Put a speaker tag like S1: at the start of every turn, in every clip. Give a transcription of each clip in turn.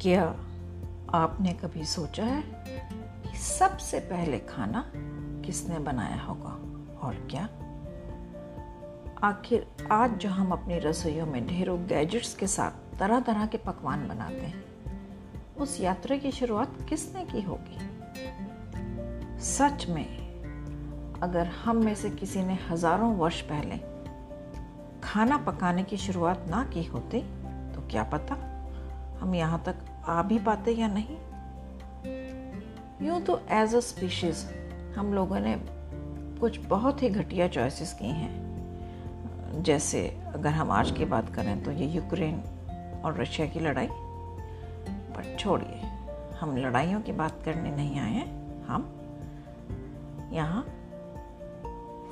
S1: क्या आपने कभी सोचा है कि सबसे पहले खाना किसने बनाया होगा? और क्या? आखिर आज जो हम अपनी रसोइयों में ढेरों गैजेट्स के साथ तरह तरह के पकवान बनाते हैं, उस यात्रा की शुरुआत किसने की होगी? सच में, अगर हम में से किसी ने हज़ारों वर्ष पहले खाना पकाने की शुरुआत ना की होती तो क्या पता? हम यहाँ तक आ भी पाते या नहीं? यूँ तो एज अ स्पीशीज हम लोगों ने कुछ बहुत ही घटिया चॉइसेस की हैं। जैसे अगर हम आज की बात करें तो ये यूक्रेन और रशिया की लड़ाई। पर छोड़िए, हम लड़ाइयों की बात करने नहीं आए हैं। हम यहाँ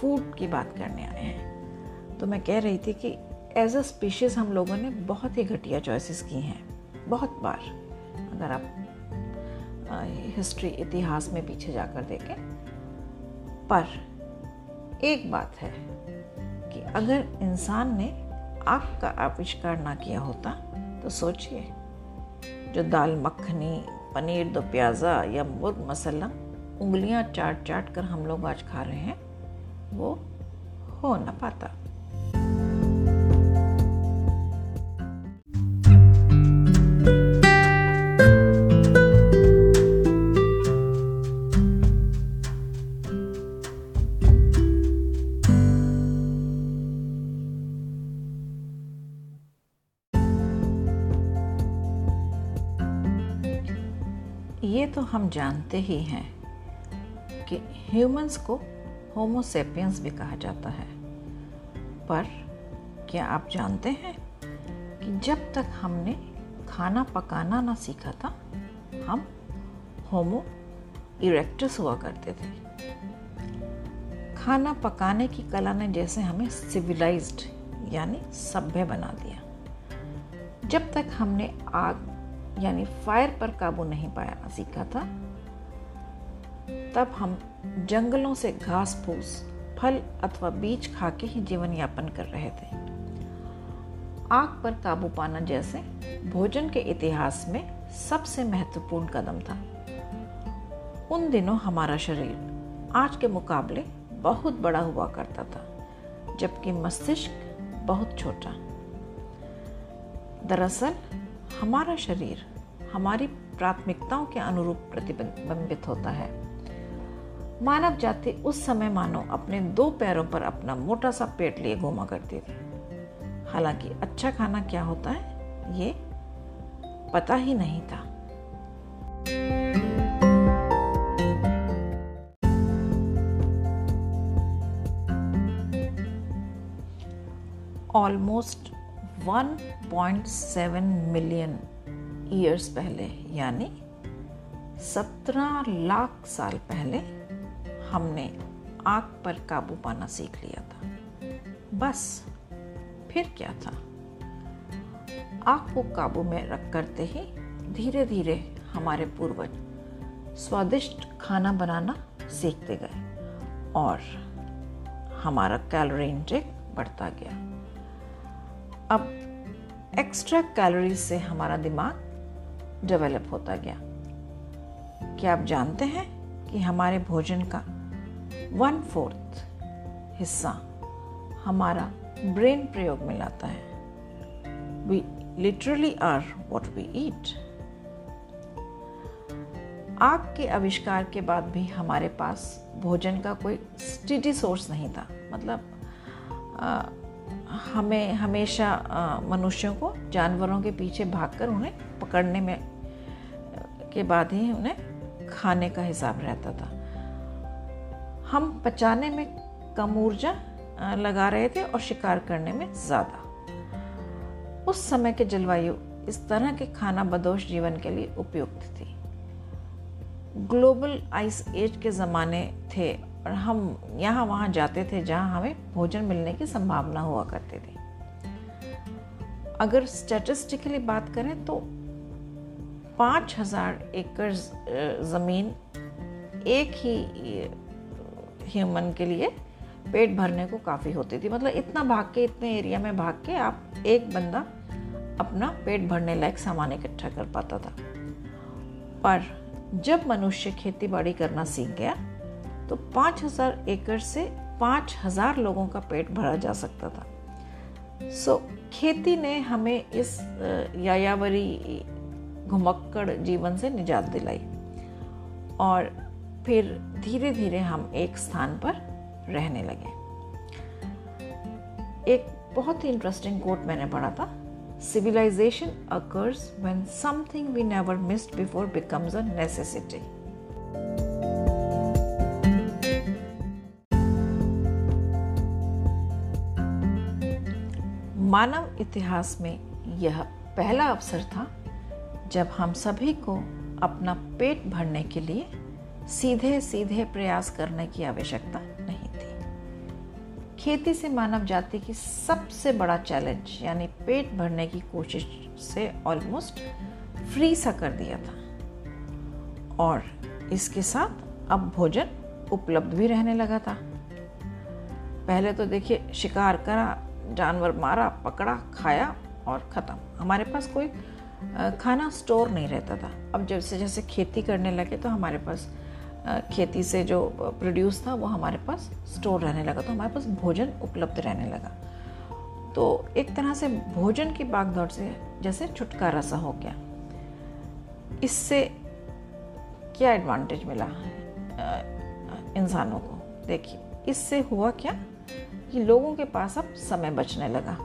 S1: फ़ूड की बात करने आए हैं। तो मैं कह रही थी कि एज अ स्पीशीज़ हम लोगों ने बहुत ही घटिया चॉइसेस की हैं। बहुत बार अगर आप हिस्ट्री इतिहास में पीछे जाकर देखें, पर एक बात है कि अगर इंसान ने आग का आविष्कार ना किया होता तो सोचिए, जो दाल मखनी, पनीर, दो प्याज़ा, या मुर्ग मसाला उंगलियाँ चाट चाट कर हम लोग आज खा रहे हैं, वो हो ना पाता। ये तो हम जानते ही हैं कि ह्यूमंस को होमोसेपियंस भी कहा जाता है। पर क्या आप जानते हैं कि जब तक हमने खाना पकाना ना सीखा था, हम होमो इरेक्टस हुआ करते थे। खाना पकाने की कला ने जैसे हमें सिविलाइज्ड यानी सभ्य बना दिया। जब तक हमने आग यानी फायर पर काबू नहीं पाया सीखा था। तब हम जंगलों से घास फूस फल अथवा बीज खा के ही जीवन यापन कर रहे थे। आग पर काबू पाना जैसे भोजन के इतिहास में सबसे महत्वपूर्ण कदम था। उन दिनों हमारा शरीर आज के मुकाबले बहुत बड़ा हुआ करता था, जबकि मस्तिष्क बहुत छोटा। दरअसल हमारा शरीर हमारी प्राथमिकताओं के अनुरूप प्रतिबिंबित होता है। मानव जाति उस समय मानो अपने दो पैरों पर अपना मोटा सा पेट लिए घूमा करती थी। हालाँकि अच्छा खाना क्या होता है, ये पता ही नहीं था। ऑलमोस्ट 1.7 मिलियन ईयर्स पहले, यानी 17 लाख साल पहले हमने आग पर काबू पाना सीख लिया था। बस, फिर क्या था? आग को काबू में रख करते ही धीरे धीरे हमारे पूर्वज स्वादिष्ट खाना बनाना सीखते गए और हमारा कैलोरी इंटेक बढ़ता गया। अब एक्स्ट्रा कैलोरीज से हमारा दिमाग डेवलप होता गया। क्या आप जानते हैं कि हमारे भोजन का वन फोर्थ हिस्सा हमारा ब्रेन प्रयोग में लाता है? We literally are what we eat आग के आविष्कार के बाद भी हमारे पास भोजन का कोई स्टिडी सोर्स नहीं था। मतलब हमें हमेशा मनुष्यों को जानवरों के पीछे भागकर उन्हें पकड़ने में, के बाद ही उन्हें खाने का हिसाब रहता था। हम पचाने में कम ऊर्जा लगा रहे थे और शिकार करने में ज़्यादा। उस समय के जलवायु इस तरह के खाना बदोश जीवन के लिए उपयुक्त थी। ग्लोबल आइस एज के ज़माने थे और हम यहाँ वहाँ जाते थे जहाँ हमें भोजन मिलने की संभावना हुआ करती थी। अगर स्टैटिस्टिकली बात करें तो पाँच हज़ार एकड़ ज़मीन एक ही ह्यूमन के लिए पेट भरने को काफ़ी होती थी। मतलब इतना भाग के, इतने एरिया में भाग के आप एक बंदा अपना पेट भरने लायक सामान इकट्ठा कर पाता था। पर जब मनुष्य खेती बाड़ी करना सीख गया तो 5000 एकड़ से 5000 लोगों का पेट भरा जा सकता था सो so, खेती ने हमें इस यायावरी घुमक्कड़ जीवन से निजात दिलाई और फिर धीरे धीरे हम एक स्थान पर रहने लगे एक बहुत ही इंटरेस्टिंग कोट मैंने पढ़ा था civilization occurs when something we never missed before becomes a necessity. मानव इतिहास में यह पहला अवसर था जब हम सभी को अपना पेट भरने के लिए सीधे सीधे प्रयास करने की आवश्यकता नहीं थी। खेती से मानव जाति की सबसे बड़ा चैलेंज यानी पेट भरने की कोशिश से ऑलमोस्ट फ्री सा कर दिया था। और इसके साथ अब भोजन उपलब्ध भी रहने लगा था। पहले तो देखिए, शिकार करा जानवर मारा, पकड़ा, खाया और ख़त्म। हमारे पास कोई खाना स्टोर नहीं रहता था। अब जैसे जैसे खेती करने लगे तो हमारे पास खेती से जो प्रोड्यूस था वो हमारे पास स्टोर रहने लगा तो हमारे पास भोजन उपलब्ध रहने लगा। तो एक तरह से भोजन की बागदौड़ से जैसे छुटकारा सा हो गया। इससे क्या एडवांटेज मिला इंसानों को? देखिए, इससे हुआ क्या? कि लोगों के पास अब समय बचने लगा।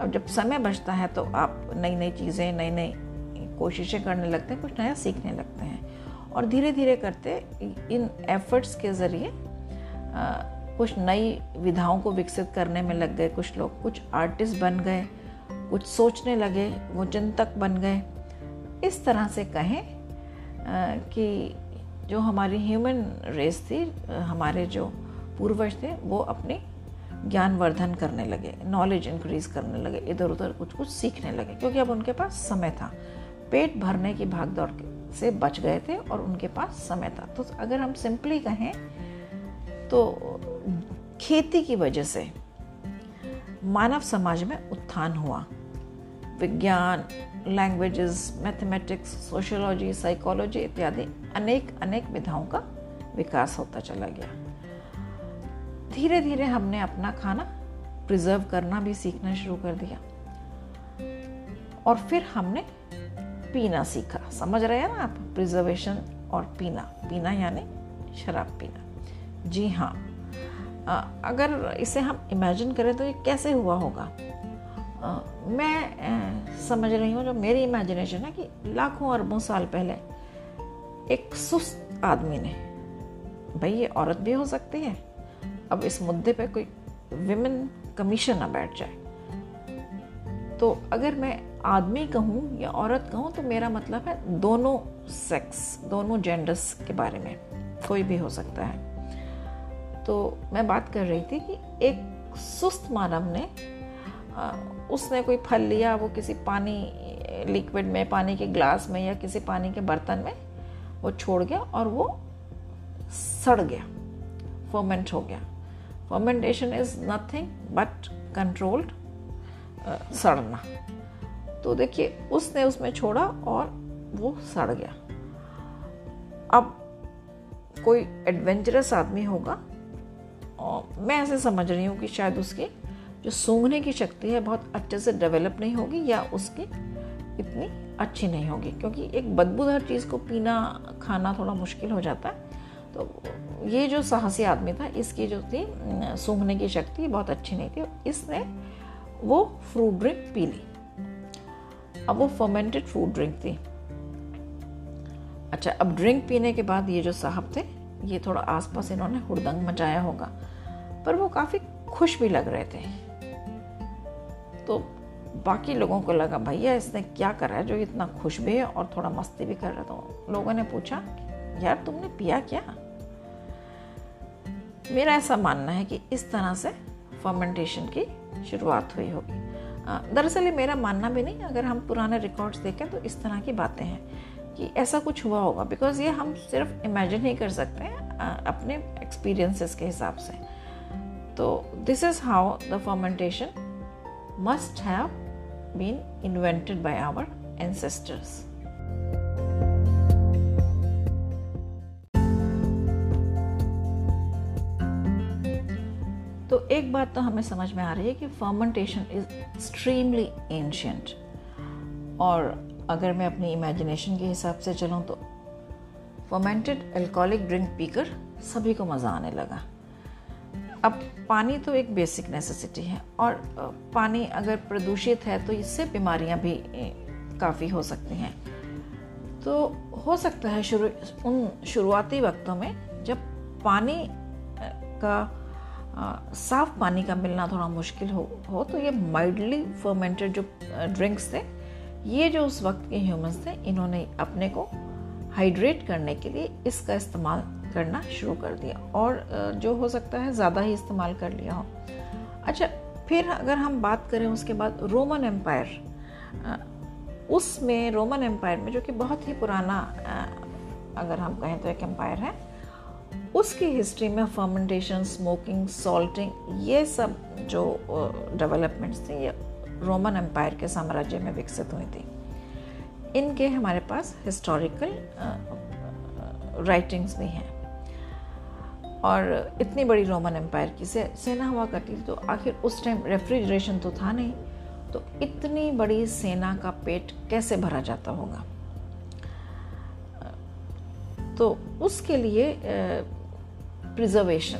S1: अब जब समय बचता है तो आप नई नई चीज़ें नई नई कोशिशें करने लगते हैं, कुछ नया सीखने लगते हैं। और धीरे धीरे करते इन एफर्ट्स के ज़रिए कुछ नई विधाओं को विकसित करने में लग गए। कुछ लोग, कुछ आर्टिस्ट बन गए, कुछ सोचने लगे, वो चिंतक बन गए। इस तरह से कहें कि जो हमारी ह्यूमन रेस थी, हमारे जो पूर्वज थे, वो अपनी ज्ञानवर्धन करने लगे नॉलेज इंक्रीज करने लगे, इधर उधर कुछ कुछ सीखने लगे, क्योंकि अब उनके पास समय था। पेट भरने की भागदौड़ से बच गए थे और उनके पास समय था। तो अगर हम सिंपली कहें तो खेती की वजह से मानव समाज में उत्थान हुआ। विज्ञान लैंग्वेजेस मैथमेटिक्स सोशोलॉजी साइकोलॉजी इत्यादि अनेक अनेक विधाओं का विकास होता चला गया। धीरे धीरे हमने अपना खाना प्रिजर्व करना भी सीखना शुरू कर दिया। और फिर हमने पीना सीखा। समझ रहे हैं ना आप? प्रिजर्वेशन और पीना। पीना यानी शराब पीना। जी हाँ। अगर इसे हम इमेजिन करें तो ये कैसे हुआ होगा? मैं समझ रही हूँ जो मेरी इमेजिनेशन है कि लाखों अरबों साल पहले एक सुस्त आदमी ने, भाई ये औरत भी हो सकती है अब इस मुद्दे पे कोई विमेन कमीशन ना बैठ जाए। तो अगर मैं आदमी कहूँ या औरत कहूँ तो मेरा मतलब है दोनों सेक्स दोनों जेंडर्स के बारे में कोई भी हो सकता है। तो मैं बात कर रही थी कि एक सुस्त मानव ने उसने कोई फल लिया, वो किसी पानी लिक्विड में, पानी के ग्लास में या किसी पानी के बर्तन में, वो छोड़ गया और वो सड़ गया फर्मेंट हो गया। Fermentation is nothing but controlled सड़ना। तो देखिए, उसने उसमें छोड़ा और वो सड़ गया। अब कोई एडवेंचरस आदमी होगा, और मैं ऐसे समझ रही हूँ कि शायद उसकी जो सूंघने की शक्ति है बहुत अच्छे से डेवलप नहीं होगी या उसकी इतनी अच्छी नहीं होगी, क्योंकि एक बदबूदार चीज़ को पीना, खाना थोड़ा मुश्किल हो जाता है। तो ये जो साहसी आदमी था, इसकी जो थी सूंघने की शक्ति बहुत अच्छी नहीं थी, इसने वो फ्रूट ड्रिंक पी ली। अब वो फर्मेंटेड फ्रूट ड्रिंक थी। अच्छा अब ड्रिंक पीने के बाद ये जो साहब थे, ये थोड़ा आसपास इन्होंने हुड़दंग मचाया होगा, पर वो काफ़ी खुश भी लग रहे थे। तो बाकी लोगों को लगा, भैया, इसने क्या करा है जो इतना खुश भी है और थोड़ा मस्ती भी कर रहा था तो लोगों ने पूछा, यार, तुमने पिया क्या? मेरा ऐसा मानना है कि इस तरह से फर्मेंटेशन की शुरुआत हुई होगी दरअसल ये मेरा मानना भी नहीं, अगर हम पुराने रिकॉर्ड्स देखें तो इस तरह की बातें हैं कि ऐसा कुछ हुआ होगा बिकॉज़ ये हम सिर्फ़ इमेजिन ही कर सकते हैं अपने एक्सपीरियंसेस के हिसाब से तो this is how the fermentation must have been invented by our ancestors. तो एक बात तो हमें समझ में आ रही है कि फर्मेंटेशन इज़ एक्सट्रीमली एंशियंट और अगर मैं अपनी इमेजिनेशन के हिसाब से चलूँ तो फर्मेंटेड एल्कोहलिक ड्रिंक पीकर सभी को मज़ा आने लगा। अब पानी तो एक बेसिक नेसेसिटी है और पानी अगर प्रदूषित है तो इससे बीमारियाँ भी काफ़ी हो सकती हैं। तो हो सकता है शुरू, उन शुरुआती वक्तों में जब पानी का साफ़ पानी का मिलना थोड़ा मुश्किल हो हो तो ये माइल्डली फर्मेंटेड जो ड्रिंक्स थे, ये जो उस वक्त के ह्यूमंस थे, इन्होंने अपने को हाइड्रेट करने के लिए इसका इस्तेमाल करना शुरू कर दिया और जो हो सकता है ज़्यादा ही इस्तेमाल कर लिया हो। अच्छा फिर अगर हम बात करें उसके बाद रोमन एम्पायर उसमें रोमन एम्पायर में जो कि बहुत ही पुराना अगर हम कहें तो एक एम्पायर है उसकी हिस्ट्री में फर्मेंटेशन स्मोकिंग सॉल्टिंग ये सब जो डेवलपमेंट्स थी ये रोमन एम्पायर के साम्राज्य में विकसित हुई थी। इनके हमारे पास हिस्टोरिकल राइटिंग्स भी हैं। और इतनी बड़ी रोमन एम्पायर की से, सेना हुआ करती थी तो आखिर उस टाइम रेफ्रिजरेशन तो था नहीं तो इतनी बड़ी सेना का पेट कैसे भरा जाता होगा? तो उसके लिए प्रिजर्वेशन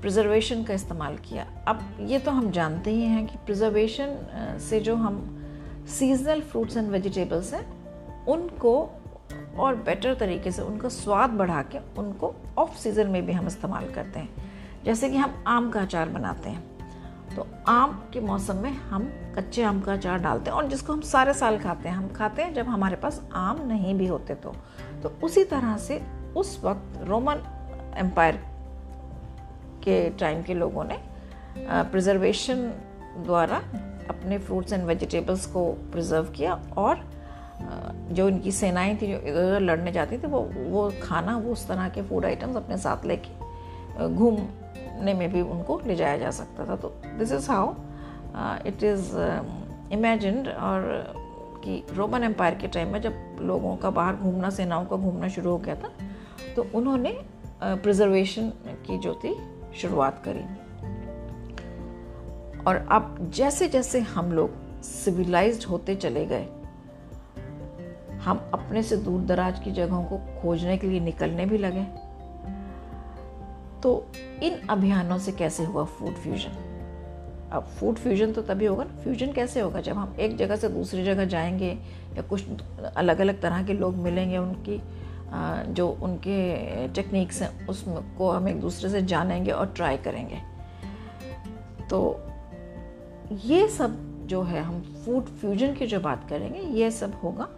S1: प्रिजर्वेशन का इस्तेमाल किया। अब ये तो हम जानते ही हैं कि प्रिजर्वेशन से जो हम सीजनल फ्रूट्स एंड वेजिटेबल्स हैं, उनको और बेटर तरीके से, उनका स्वाद बढ़ा के उनको ऑफ़ सीज़न में भी हम इस्तेमाल करते हैं। जैसे कि हम आम का अचार बनाते हैं। तो आम के मौसम में हम कच्चे आम का अचार डालते हैं और जिसको हम सारे साल खाते हैं। हम खाते हैं जब हमारे पास आम नहीं भी होते तो। तो उसी तरह से उस वक्त रोमन एम्पायर के टाइम के लोगों ने प्रिजर्वेशन द्वारा अपने फ्रूट्स एंड वेजिटेबल्स को प्रिजर्व किया और जो इनकी सेनाएँ थी, जो इधर उधर लड़ने जाती थी, वो वो खाना, वो उस तरह के फ़ूड आइटम्स अपने साथ लेके घूमने में भी उनको ले जाया जा सकता था। तो this is how it is imagined और, कि रोमन एम्पायर के टाइम में जब लोगों का बाहर घूमना, सेनाओं का घूमना शुरू हो गया था तो उन्होंने प्रिजर्वेशन की जो थी शुरुआत करी और अब जैसे जैसे हम लोग सिविलाइज्ड होते चले गए, हम अपने से दूर दराज की जगहों को खोजने के लिए निकलने भी लगे। तो इन अभियानों से कैसे हुआ फ़ूड फ्यूजन अब फ़ूड फ्यूजन तो तभी होगा ना फ्यूजन कैसे होगा? जब हम एक जगह से दूसरी जगह जाएँगे या कुछ अलग अलग तरह के लोग मिलेंगे उनकी जो उनके टेक्निक्स हैं, उसको हम एक दूसरे से जानेंगे और ट्राई करेंगे। तो ये सब जो है, हम फ़ूड फ्यूजन की जो बात करेंगे, ये सब होगा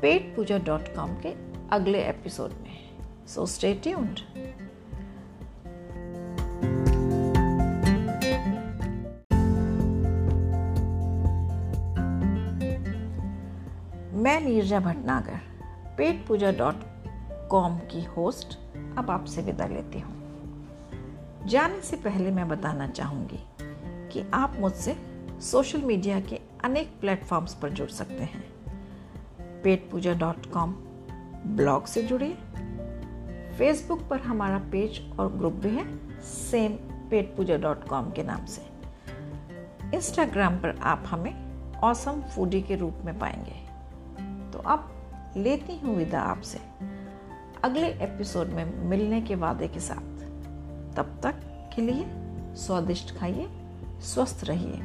S1: पेट पूजा डॉट कॉम के अगले एपिसोड में। सो स्टे ट्यून्ड मैं Neerja Bhatnagar. Pet pooja dot com की होस्ट अब आपसे विदा लेती हूँ। जाने से पहले मैं बताना चाहूँगी कि आप मुझसे सोशल मीडिया के अनेक प्लेटफॉर्म्स पर जुड़ सकते हैं। Pet pooja dot com blog से जुड़िए। फेसबुक पर हमारा पेज और ग्रुप भी है same pet pooja dot com के नाम से। इंस्टाग्राम पर आप हमें औसम फूडी के रूप में पाएँगे। तो अब लेती हूँ विदा आपसे। अगले एपिसोड में मिलने के वादे के साथ। तब तक के लिए स्वादिष्ट खाइए, स्वस्थ रहिए।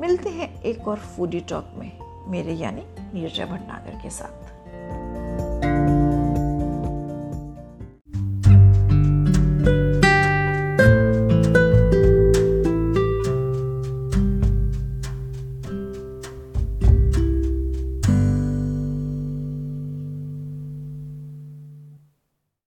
S1: मिलते हैं एक और फूडी टॉक में, मेरे यानी नीरजा भटनागर के साथ।